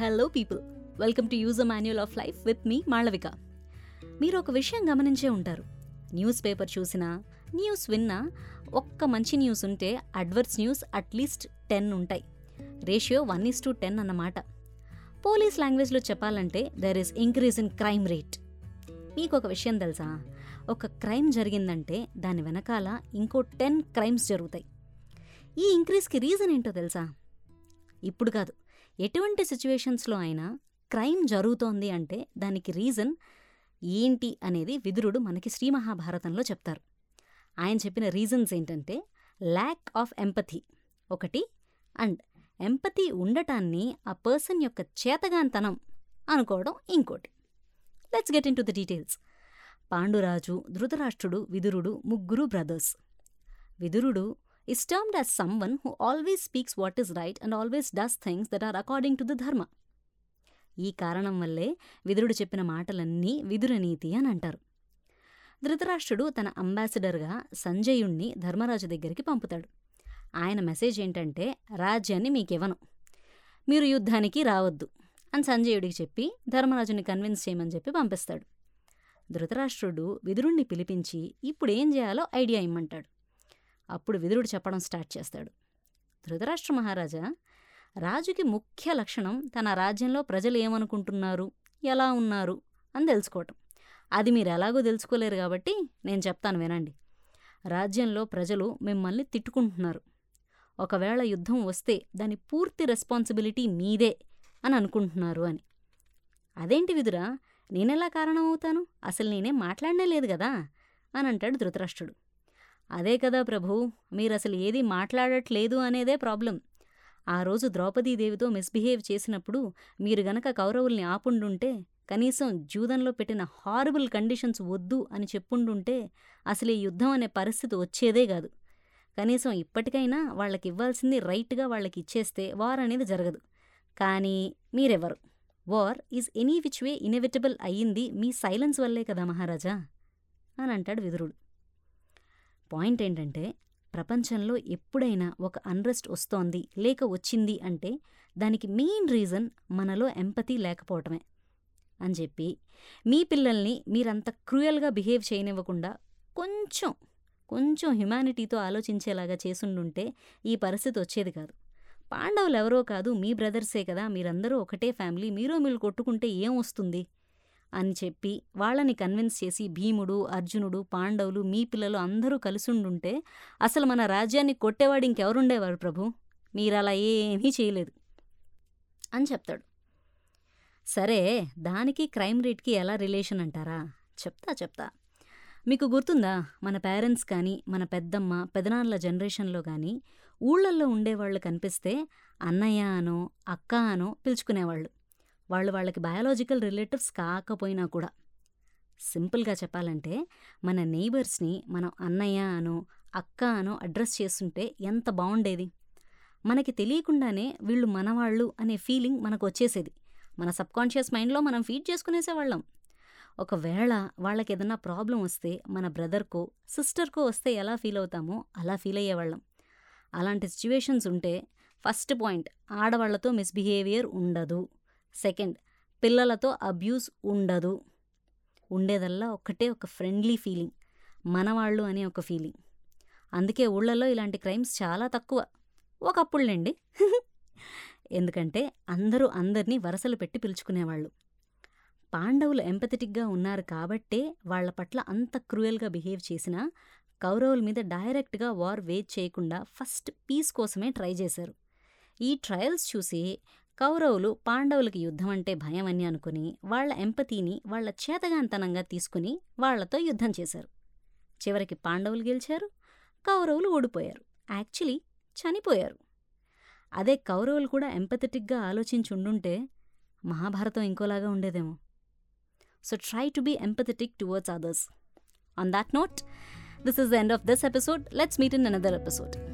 Hello people welcome to user manual of life with me Malavika మీరు ఒక విషయం గమనించే ఉంటారు. న్యూస్ పేపర్ చూసినా న్యూస్ విన్నా ఒక్క మంచి న్యూస్ ఉంటే adverse news at least ten ఉంటాయి. Ratio one is to ten అన్నమాట. పోలీస్ లాంగ్వేజ్లో చెప్పాలంటే there is increase in crime rate మీకు ఒక విషయం తెలుసా? ఒక క్రైమ్ జరిగిందంటే దాని వెనకాల ఇంకో టెన్ క్రైమ్స్ జరుగుతాయి. ఈ ఇంక్రీజ్కి రీజన్ ఏంటో తెలుసా? ఇప్పుడు కాదు. ఎటువంటి సిచ్యువేషన్స్లో అయినా క్రైమ్ జరుగుతోంది అంటే దానికి రీజన్ ఏంటి అనేది విదురుడు మనకి శ్రీ మహాభారతంలో చెప్తారు. ఆయన చెప్పిన రీజన్స్ ఏంటంటే ల్యాక్ ఆఫ్ ఎంపథీ ఒకటి అండ్ ఎంపతి ఉండటాన్ని ఆ పర్సన్ యొక్క చేతగాంతనం అనుకోవడం ఇంకోటి. Let's get in to the details Panduraju ధృతరాష్ట్రుడు విదురుడు ముగ్గురు brothers Vidurudu is termed as someone who always speaks what is right and always does things that are according to the dharma. ఈ కారణం వల్లే విదురుడు చెప్పిన మాటలన్నీ విదురనీతి అని అంటారు. ధృతరాష్ట్రుడు తన అంబాసిడర్గా సంజయుణ్ణి ధర్మరాజు దగ్గరికి పంపుతాడు. ఆయన మెసేజ్ ఏంటంటే రాజ్యాన్ని మీకివ్వను. మీరు యుద్ధానికి రావద్దు అని సంజయుడికి చెప్పి ధర్మరాజుని కన్విన్స్ చేయమని చెప్పి పంపిస్తాడు. ధృతరాష్ట్రుడు విదురుణ్ణి పిలిపించి ఇప్పుడు ఏం చేయాలో ఐడియా ఇమ్మంటాడు. అప్పుడు విదురుడు చెప్పడం స్టార్ట్ చేస్తాడు. ధృతరాష్ట్ర మహారాజా రాజుకి ముఖ్య లక్షణం తన రాజ్యంలో ప్రజలు ఏమనుకుంటున్నారు? ఎలా ఉన్నారు? అని తెలుసుకోవటం. అది మీరు ఎలాగో తెలుసుకోలేరు కాబట్టి నేను చెప్తాను వినండి. రాజ్యంలో ప్రజలు మిమ్మల్ని తిట్టుకుంటున్నారు. ఒకవేళ యుద్ధం వస్తే దాని పూర్తి రెస్పాన్సిబిలిటీ మీదే అని అనుకుంటున్నారు అని. అదేంటి విదురా? నేనెలా కారణమవుతాను? అసలు నేనే మాట్లాడనే లేదు కదా? అని అంటాడు ధృతరాష్ట్రుడు. అదే కదా ప్రభు మీరసలు ఏది మాట్లాడట్లేదు అనేదే ప్రాబ్లం. ఆ రోజు ద్రౌపదీదేవితో మిస్బిహేవ్ చేసినప్పుడు మీరు గనక కౌరవుల్ని ఆపుండుంటే కనీసం జూదంలో పెట్టిన హారబుల్ కండిషన్స్ వద్దు అని చెప్పుండుంటే అసలు ఈ యుద్ధం అనే పరిస్థితి వచ్చేదే కాదు. కనీసం ఇప్పటికైనా వాళ్ళకి ఇవ్వాల్సింది రైట్గా వాళ్ళకి ఇచ్చేస్తే వార్ అనేది జరగదు. కానీ మీరెవరు war is any which way inevitable అయ్యింది మీ సైలెన్స్ వల్లే కదా మహారాజా అని అంటాడు విదురుడు. పాయింట్ ఏంటంటే ప్రపంచంలో ఎప్పుడైనా ఒక అన్రెస్ట్ వస్తోంది లేక వచ్చింది అంటే దానికి మెయిన్ రీజన్ మనలో ఎంపతి లేకపోవటమే అని చెప్పి మీ పిల్లల్ని మీరంత క్రూయల్గా బిహేవ్ చేయనివ్వకుండా కొంచెం కొంచెం హ్యుమానిటీతో ఆలోచించేలాగా చేసుండుంటే ఈ పరిస్థితి వచ్చేది కాదు. పాండవులు ఎవరో కాదు మీ బ్రదర్సే కదా మీరందరూ ఒకటే ఫ్యామిలీ మీరు మీరు కొట్టుకుంటే ఏం వస్తుంది? అని చెప్పి వాళ్ళని కన్విన్స్ చేసి భీముడు అర్జునుడు పాండవులు మీ పిల్లలు అందరూ కలిసుండుంటే అసలు మన రాజ్యాన్ని కొట్టేవాడు ఇంకెవరుండేవారు ప్రభు? మీరు అలా ఏమీ చేయలేదు అని చెప్తాడు. సరే దానికి క్రైమ్ రేట్కి ఎలా రిలేషన్ అంటారా? చెప్తా చెప్తా. మీకు గుర్తుందా? మన పేరెంట్స్ కానీ మన పెద్దమ్మ పెదనాన్నల జనరేషన్లో కానీ ఊళ్ళల్లో ఉండేవాళ్ళు కనిపిస్తే అన్నయ్య అనో అక్క అనో పిలుచుకునేవాళ్ళు. వాళ్ళు వాళ్ళకి బయాలజికల్ రిలేటివ్స్ కాకపోయినా కూడా. సింపుల్గా చెప్పాలంటే మన నెయిబర్స్ని మనం అన్నయ్య అనో అక్క అనో అడ్రస్ చేస్తుంటే ఎంత బాగుండేది? మనకి తెలియకుండానే వీళ్ళు మనవాళ్ళు అనే ఫీలింగ్ మనకు వచ్చేసేది. మన సబ్కాన్షియస్ మైండ్లో మనం ఫీడ్ చేసుకునేసేవాళ్ళం ఒకవేళ వాళ్ళకి ఏదైనా ప్రాబ్లం వస్తే మన బ్రదర్కో సిస్టర్కో వస్తే ఎలా ఫీల్ అవుతామో అలా ఫీల్ అయ్యేవాళ్ళం అలాంటి సిచ్యువేషన్స్ ఉంటే ఫస్ట్ పాయింట్ ఆడవాళ్ళతో మిస్బిహేవియర్ ఉండదు. సెకండ్. పిల్లలతో అబ్యూస్ ఉండదు. ఉండేదల్లా ఒక్కటే ఒక ఫ్రెండ్లీ ఫీలింగ్. మనవాళ్ళు అనే ఒక ఫీలింగ్. అందుకే ఊళ్ళల్లో ఇలాంటి క్రైమ్స్ చాలా తక్కువ. ఒకప్పుడులేండి. ఎందుకంటే అందరూ అందరినీ వరసలు పెట్టి పిలుచుకునేవాళ్ళు. పాండవులు ఎంపథెటిక్గా ఉన్నారు కాబట్టే వాళ్ళ పట్ల అంత క్రూయల్గా బిహేవ్ చేసినా కౌరవుల మీద డైరెక్ట్గా వార్ వేజ్ చేయకుండా ఫస్ట్ పీస్ కోసమే ట్రై చేశారు. ఈ ట్రయల్స్ చూసి కౌరవులు పాండవులకి యుద్ధమంటే భయమని భయం అని అనుకుని వాళ్ళ ఎంపతీని వాళ్ళ చేతగాంతనంగా తీసుకుని వాళ్ళతో యుద్ధం చేశారు. చివరికి పాండవులు గెలిచారు కౌరవులు ఓడిపోయారు. యాక్చువల్లీ చనిపోయారు. అదే కౌరవులు కూడా ఎంపథెటిక్గా ఆలోచించుండుంటే మహాభారతం ఇంకోలాగా ఉండేదేమో. So try to be empathetic towards others. On that note this is the end of this episode let's meet in another episode